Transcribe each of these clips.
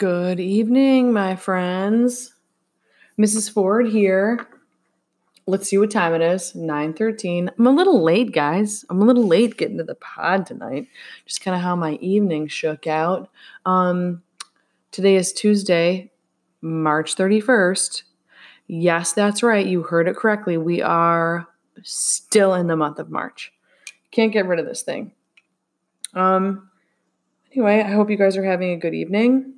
Good evening, my friends. Mrs. Ford here. Let's see what time it is. 9:13. I'm a little late, guys. I'm a little late getting to the pod tonight. Just kind of how my evening shook out. Um today is Tuesday, March 31st. Yes, that's right. You heard it correctly. We are still in the month of March. Can't get rid of this thing. Um anyway, I hope you guys are having a good evening.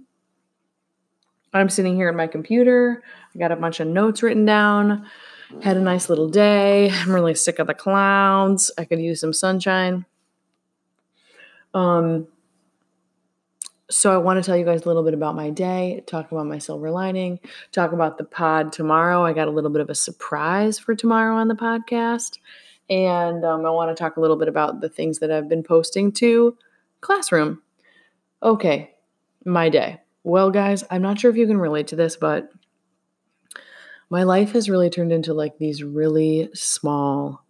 I'm sitting here at my computer. I got a bunch of notes written down. Had a nice little day. I'm really sick of the clouds. I could use some sunshine. Um, so I want to tell you guys a little bit about my day, talk about my silver lining, talk about the pod tomorrow. I got a little bit of a surprise for tomorrow on the podcast. And um, I want to talk a little bit about the things that I've been posting to Classroom. Okay, my day. Well, guys, I'm not sure if you can relate to this, but my life has really turned into like these really small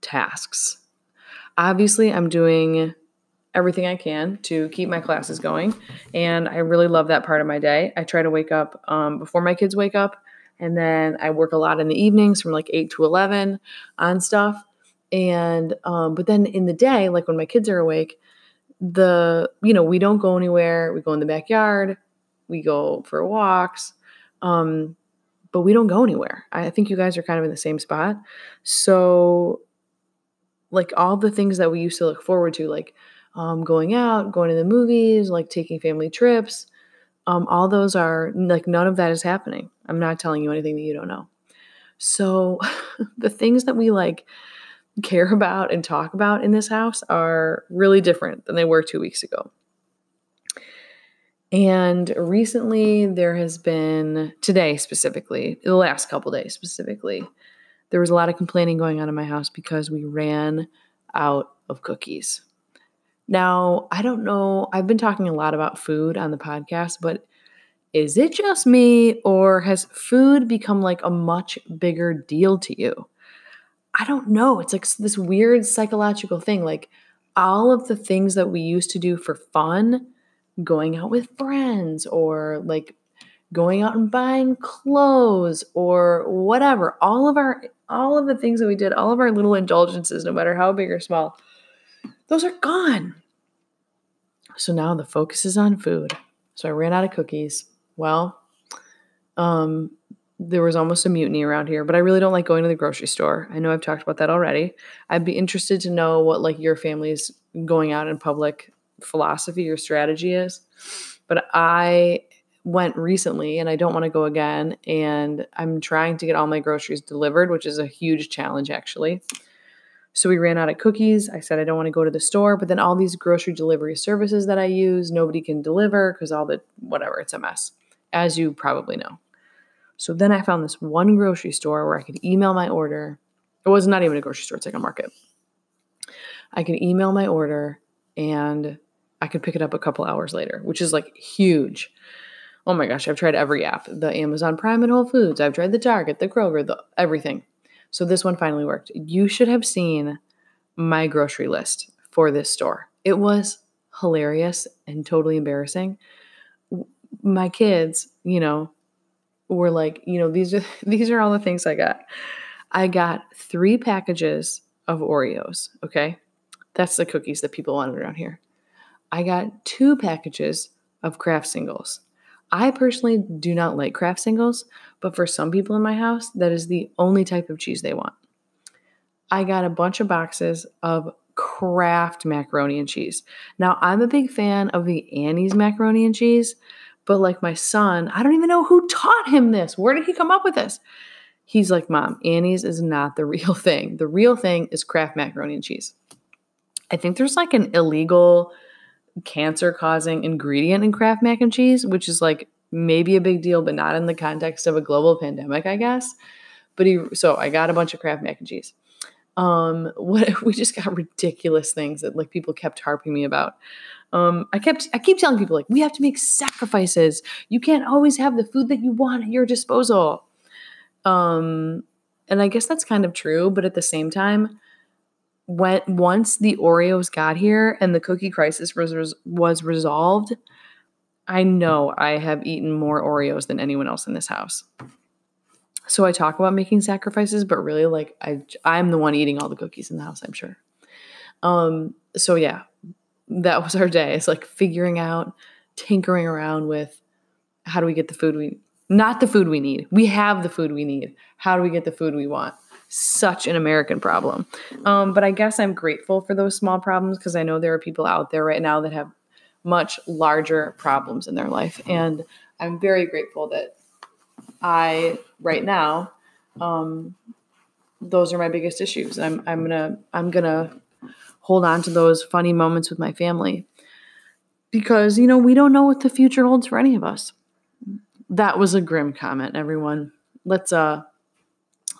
tasks. Obviously, I'm doing everything I can to keep my classes going, and I really love that part of my day. I try to wake up um, before my kids wake up, and then I work a lot in the evenings from like 8 to 11 on stuff. And, um, but then in the day, like when my kids are awake, the, you know, we don't go anywhere. We go in the backyard we go for walks, um, but we don't go anywhere. I think you guys are kind of in the same spot. So, like all the things that we used to look forward to, like um, going out, going to the movies, like taking family trips, um, all those are like none of that is happening. I'm not telling you anything that you don't know. So, the things that we like care about and talk about in this house are really different than they were two weeks ago. And recently, there has been, today specifically, the last couple days specifically, there was a lot of complaining going on in my house because we ran out of cookies. Now, I don't know, I've been talking a lot about food on the podcast, but is it just me or has food become like a much bigger deal to you? I don't know. It's like this weird psychological thing. Like all of the things that we used to do for fun going out with friends or like going out and buying clothes or whatever. All of our all of the things that we did all of our little indulgences no matter how big or small those are gone. So now the focus is on food. So i ran out of cookies. Well um there was almost a mutiny around here but i really don't like going to the grocery store. I know i've talked about that already. I'd be interested to know what like your family's going out in public philosophy or strategy is. But I went recently and I don't want to go again. And I'm trying to get all my groceries delivered, which is a huge challenge actually. So we ran out of cookies. I said I don't want to go to the store, but then all these grocery delivery services that I use, nobody can deliver because all the whatever, it's a mess, as you probably know. So then I found this one grocery store where I could email my order. It was not even a grocery store, it's like a market. I could email my order and I could pick it up a couple hours later, which is like huge. Oh my gosh, I've tried every app the Amazon Prime and Whole Foods. I've tried the Target, the Kroger, the everything. So this one finally worked. You should have seen my grocery list for this store. It was hilarious and totally embarrassing. My kids, you know, were like, you know, these are these are all the things I got. I got 3 packages of Oreos, okay? That's the cookies that people wanted around here. I got two packages of Kraft singles. I personally do not like Kraft singles, but for some people in my house, that is the only type of cheese they want. I got a bunch of boxes of Kraft macaroni and cheese. Now, I'm a big fan of the Annie's macaroni and cheese, but like my son, I don't even know who taught him this. Where did he come up with this? He's like, Mom, Annie's is not the real thing. The real thing is Kraft macaroni and cheese. I think there's like an illegal cancer causing ingredient in Kraft mac and cheese, which is like maybe a big deal, but not in the context of a global pandemic, I guess. But he, so I got a bunch of Kraft mac and cheese. Um, what we just got ridiculous things that like people kept harping me about. Um, I kept I keep telling people like we have to make sacrifices. You can't always have the food that you want at your disposal. Um, and I guess that's kind of true, but at the same time, when once the Oreos got here and the cookie crisis was was resolved, I know I have eaten more Oreos than anyone else in this house. So I talk about making sacrifices, but really like I I'm the one eating all the cookies in the house, I'm sure. Um so yeah, that was our day. It's like figuring out, tinkering around with how do we get the food we not the food we need. We have the food we need. How do we get the food we want? Such an American problem. Um, but I guess I'm grateful for those small problems because I know there are people out there right now that have much larger problems in their life. And I'm very grateful that I, right now, um, those are my biggest issues. I'm, I'm gonna, I'm gonna hold on to those funny moments with my family because, you know, we don't know what the future holds for any of us. That was a grim comment, everyone. Let's, uh,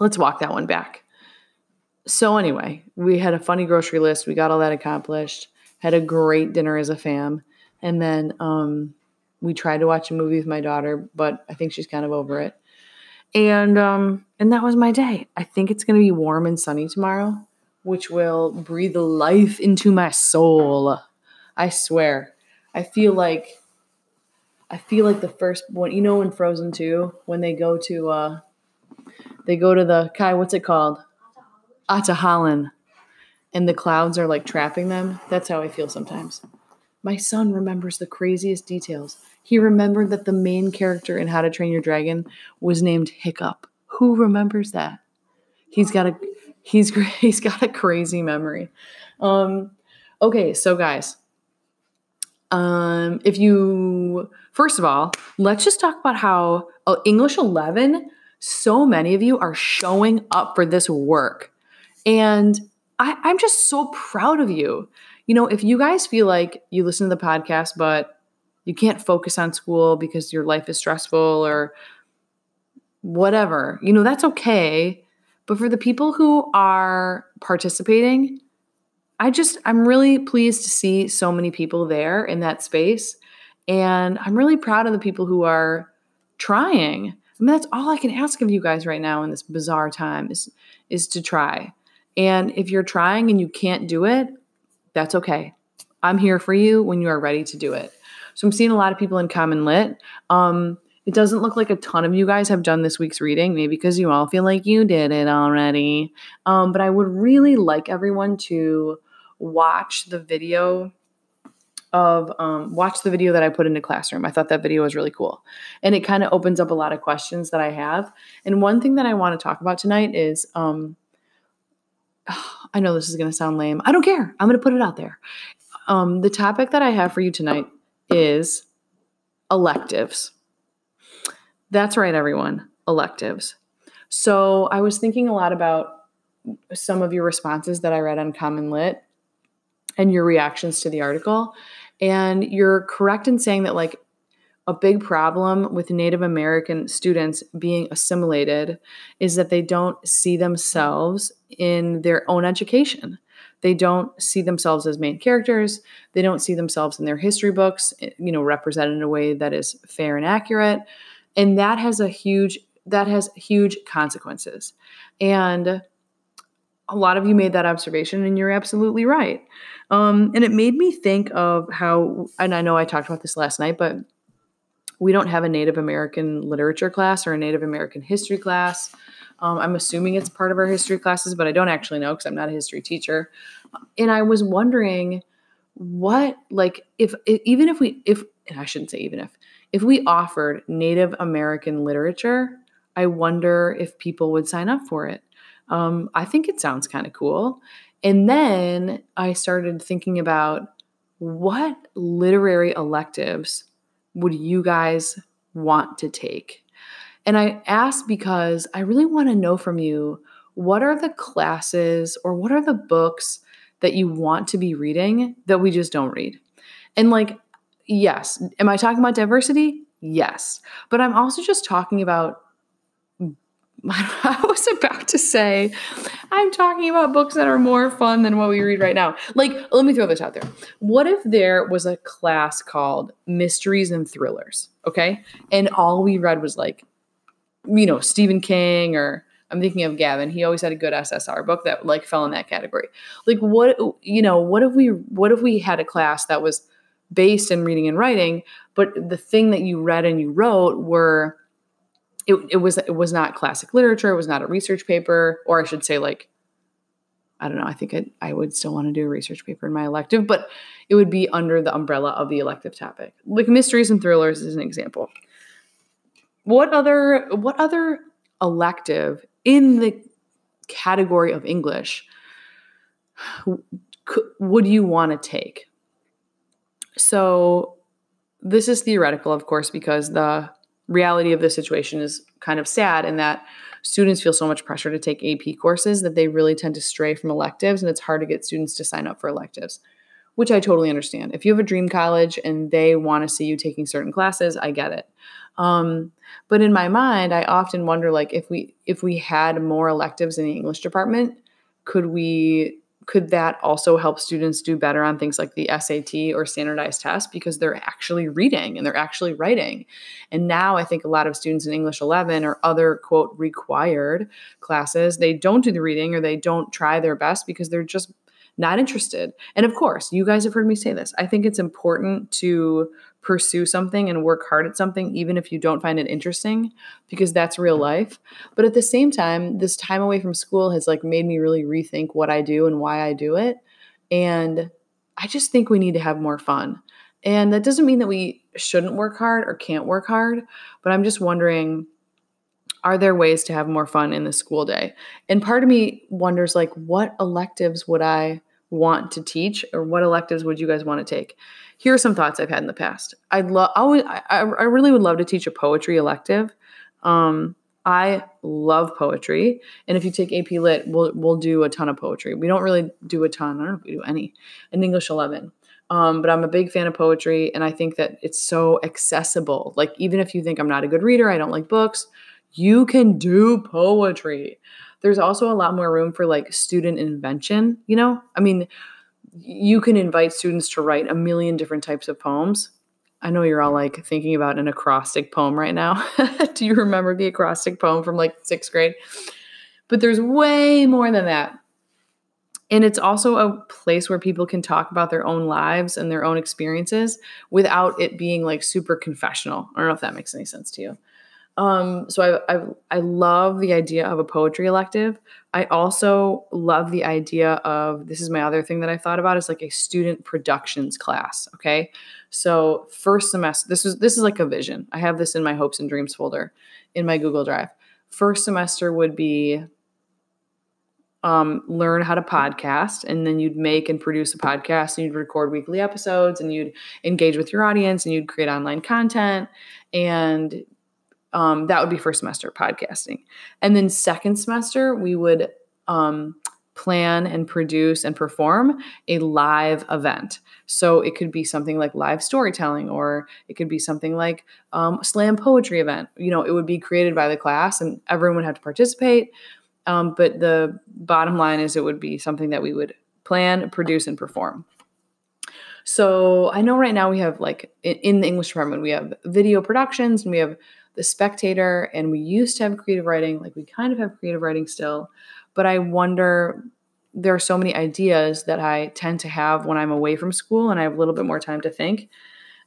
let's walk that one back. So anyway, we had a funny grocery list. We got all that accomplished. Had a great dinner as a fam. And then um, we tried to watch a movie with my daughter, but I think she's kind of over it. And um, and that was my day. I think it's going to be warm and sunny tomorrow, which will breathe life into my soul. I swear. I feel like I feel like the first one, you know, in Frozen 2, when they go to uh they go to the Kai, what's it called? Ahtohallan, And the clouds are like trapping them. That's how I feel sometimes. My son remembers the craziest details. He remembered that the main character in How to Train Your Dragon was named Hiccup. Who remembers that? He's got a he's he's got a crazy memory. Um, okay, so guys, um, if you first of all, let's just talk about how uh, English 11. So many of you are showing up for this work, and I, I'm just so proud of you you know, if you guys feel like you listen to the podcast, but you can't focus on school because your life is stressful or whatever, you know, that's okay. But for the people who are participating, I just, I'm really pleased to see so many people there in that space. And I'm really proud of the people who are trying. I mean, that's all I can ask of you guys right now in this bizarre time is, is to try. And if you're trying and you can't do it, that's okay. I'm here for you when you are ready to do it. So I'm seeing a lot of people in Common Lit. Um, it doesn't look like a ton of you guys have done this week's reading, maybe because you all feel like you did it already. Um, but I would really like everyone to watch the video of um, watch the video that I put into classroom. I thought that video was really cool, and it kind of opens up a lot of questions that I have. And one thing that I want to talk about tonight is um, I know this is going to sound lame. I don't care. I'm going to put it out there. Um, the topic that I have for you tonight is electives. That's right, everyone. Electives. So I was thinking a lot about some of your responses that I read on Common Lit and your reactions to the article. And you're correct in saying that, like, a big problem with Native American students being assimilated is that they don't see themselves in their own education. They don't see themselves as main characters. They don't see themselves in their history books, eh, you know, represented in a way that is fair and accurate. And that has a huge that has huge consequences. And a lot of you made that observation, and you're absolutely right. Um, and it made me think of how, and I know I talked about this last night, but we don't have a Native American literature class or a Native American history class. Um, I'm assuming it's part of our history classes, but I don't actually know because I'm not a history teacher. And I was wondering what, like, if, if even if we, if, I shouldn't say even if, if we offered Native American literature, I wonder if people would sign up for it. Um, I think it sounds kind of cool. And then I started thinking about what literary electives would you guys want to take? And I ask because I really want to know from you what are the classes or what are the books that you want to be reading that we just don't read? And like, yes, am I talking about diversity? Yes. But I'm also just talking about I was about to say, I'm talking about books that are more fun than what we read right now. Like, let me throw this out there. What if there was a class called Mysteries and Thrillers? Okay. And all we read was like, you know, Stephen King or I'm thinking of Gavin. He always had a good SSR book that like fell in that category. Like, what, you know, what if we, what if we had a class that was based in reading and writing, but the thing that you read and you wrote were it, it was it was not classic literature, it was not a research paper, or I should say like I don't know, I think I, I would still want to do a research paper in my elective, but it would be under the umbrella of the elective topic. Like mysteries and thrillers is an example. What other what other elective in the category of English would you want to take? So, this is theoretical, of course, because the reality of the situation is kind of sad in that students feel so much pressure to take AP courses that they really tend to stray from electives, and it's hard to get students to sign up for electives, which I totally understand. If you have a dream college and they want to see you taking certain classes, I get it. Um, but in my mind, I often wonder like if we if we had more electives in the English department, could we could that also help students do better on things like the SAT or standardized tests because they're actually reading and they're actually writing? And now I think a lot of students in English 11 or other quote required classes, they don't do the reading or they don't try their best because they're just not interested. And of course, you guys have heard me say this. I think it's important to pursue something and work hard at something, even if you don't find it interesting, because that's real life. But at the same time, this time away from school has like made me really rethink what I do and why I do it. And I just think we need to have more fun. And that doesn't mean that we shouldn't work hard or can't work hard, but I'm just wondering are there ways to have more fun in the school day? And part of me wonders like what electives would I want to teach or what electives would you guys want to take? Here are some thoughts I've had in the past. I'd love I, I really would love to teach a poetry elective. Um, I love poetry, and if you take AP Lit, we'll we'll do a ton of poetry. We don't really do a ton. I don't know if we do any in English 11. Um, but I'm a big fan of poetry, and I think that it's so accessible. Like even if you think I'm not a good reader, I don't like books, you can do poetry. There's also a lot more room for like student invention, you know? I mean, you can invite students to write a million different types of poems. I know you're all like thinking about an acrostic poem right now. do you remember the acrostic poem from like sixth grade? But there's way more than that. And it's also a place where people can talk about their own lives and their own experiences without it being like super confessional. I don't know if that makes any sense to you. Um, so I, I I love the idea of a poetry elective. I also love the idea of this is my other thing that I thought about is like a student productions class. Okay, so first semester this is this is like a vision. I have this in my hopes and dreams folder in my Google Drive. First semester would be um, learn how to podcast and then you'd make and produce a podcast and you'd record weekly episodes and you'd engage with your audience and you'd create online content and um, that would be first semester podcasting. And then second semester, we would um, plan and produce and perform a live event. So it could be something like live storytelling, or it could be something like um, slam poetry event. You know, it would be created by the class, and everyone would have to participate. Um, but the bottom line is, it would be something that we would plan, produce, and perform. So I know right now we have like in the English department we have video productions and we have the spectator and we used to have creative writing like we kind of have creative writing still but i wonder there are so many ideas that i tend to have when i'm away from school and i have a little bit more time to think.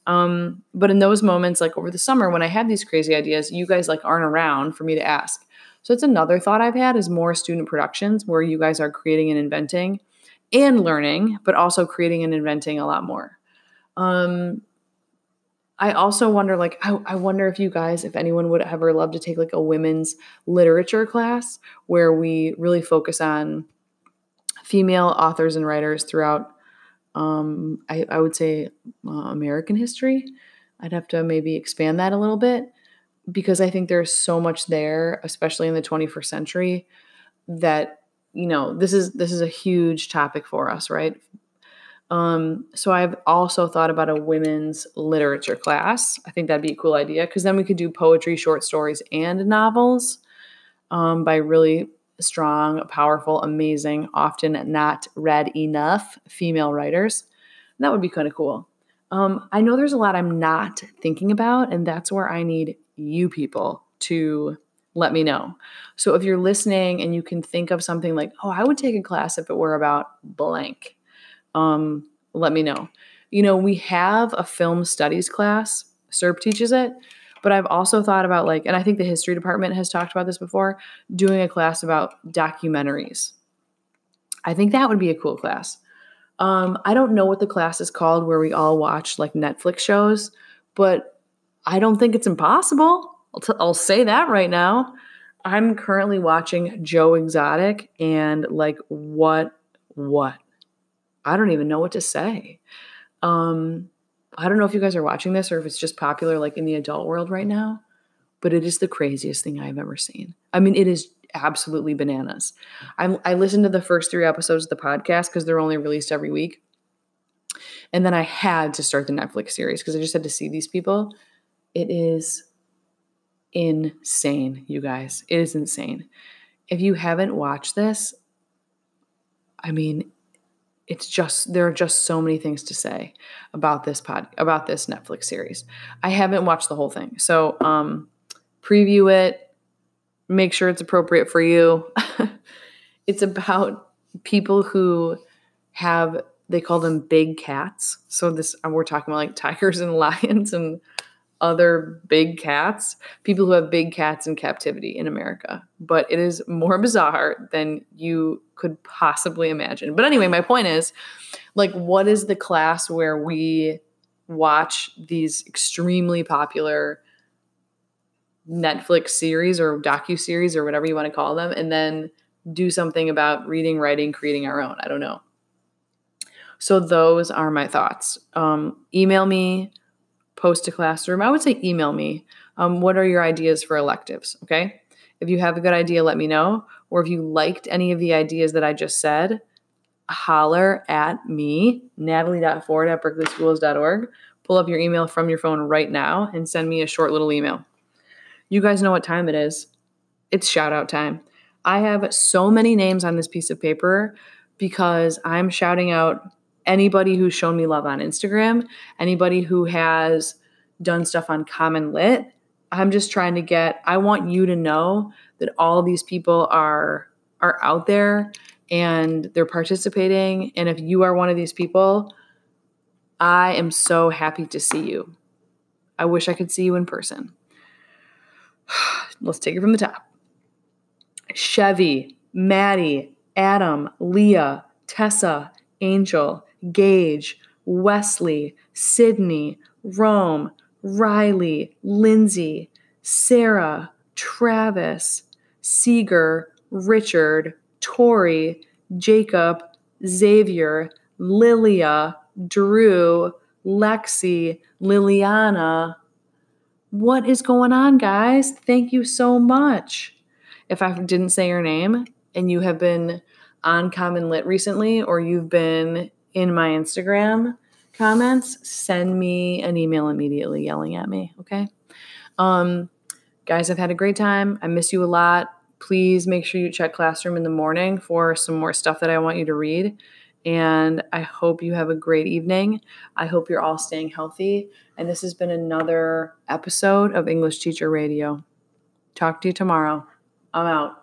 Um, but in those moments like over the summer when i had these crazy ideas you guys like aren't around for me to ask. So it's another thought i've had is more student productions where you guys are creating and inventing and learning but also creating and inventing a lot more. Um, I also wonder, like, I, I, wonder if you guys, if anyone would ever love to take like a women's literature class where we really focus on female authors and writers throughout, um, I, I would say, uh, American history. I'd have to maybe expand that a little bit because I think there's so much there, especially in the 21st century, that you know this is this is a huge topic for us, right? Um, so I've also thought about a women's literature class. I think that'd be a cool idea because then we could do poetry, short stories, and novels um, by really strong, powerful, amazing, often not read enough female writers. And that would be kind of cool. Um, I know there's a lot I'm not thinking about, and that's where I need you people to let me know. So if you're listening and you can think of something like, oh, I would take a class if it were about blank um, let me know. you know, we have a film studies class, SERP teaches it, but I've also thought about like, and I think the history department has talked about this before, doing a class about documentaries. I think that would be a cool class. Um, I don't know what the class is called where we all watch like Netflix shows, but I don't think it's impossible. I'll, t- I'll say that right now. I'm currently watching Joe Exotic and like what what I don't even know what to say. Um I don't know if you guys are watching this or if it's just popular like in the adult world right now, but it is the craziest thing I've ever seen. I mean, it is absolutely bananas. I'm, I listened to the first three episodes of the podcast because they're only released every week. And then I had to start the Netflix series because I just had to see these people. It is insane, you guys. It is insane. If you haven't watched this, I mean, it's just there are just so many things to say about this pod about this Netflix series. I haven't watched the whole thing. So, um preview it, make sure it's appropriate for you. it's about people who have they call them big cats. So this we're talking about like tigers and lions and other big cats, people who have big cats in captivity in America. But it is more bizarre than you could possibly imagine. But anyway, my point is like, what is the class where we watch these extremely popular Netflix series or docu series or whatever you want to call them, and then do something about reading, writing, creating our own? I don't know. So those are my thoughts. Um, email me post to classroom, I would say email me. Um, what are your ideas for electives? Okay. If you have a good idea, let me know. Or if you liked any of the ideas that I just said, holler at me, natalie.ford at berkeleyschools.org. Pull up your email from your phone right now and send me a short little email. You guys know what time it is. It's shout out time. I have so many names on this piece of paper because I'm shouting out anybody who's shown me love on Instagram, anybody who has done stuff on Common Lit. I'm just trying to get I want you to know that all these people are are out there and they're participating and if you are one of these people, I am so happy to see you. I wish I could see you in person. Let's take it from the top. Chevy, Maddie, Adam, Leah, Tessa, Angel, Gage, Wesley, Sydney, Rome, Riley, Lindsay, Sarah, Travis, Seeger, Richard, Tori, Jacob, Xavier, Lilia, Drew, Lexi, Liliana. What is going on, guys? Thank you so much. If I didn't say your name and you have been on Common Lit recently or you've been in my Instagram comments, send me an email immediately yelling at me, okay? Um, guys, I've had a great time. I miss you a lot. Please make sure you check Classroom in the morning for some more stuff that I want you to read. And I hope you have a great evening. I hope you're all staying healthy. And this has been another episode of English Teacher Radio. Talk to you tomorrow. I'm out.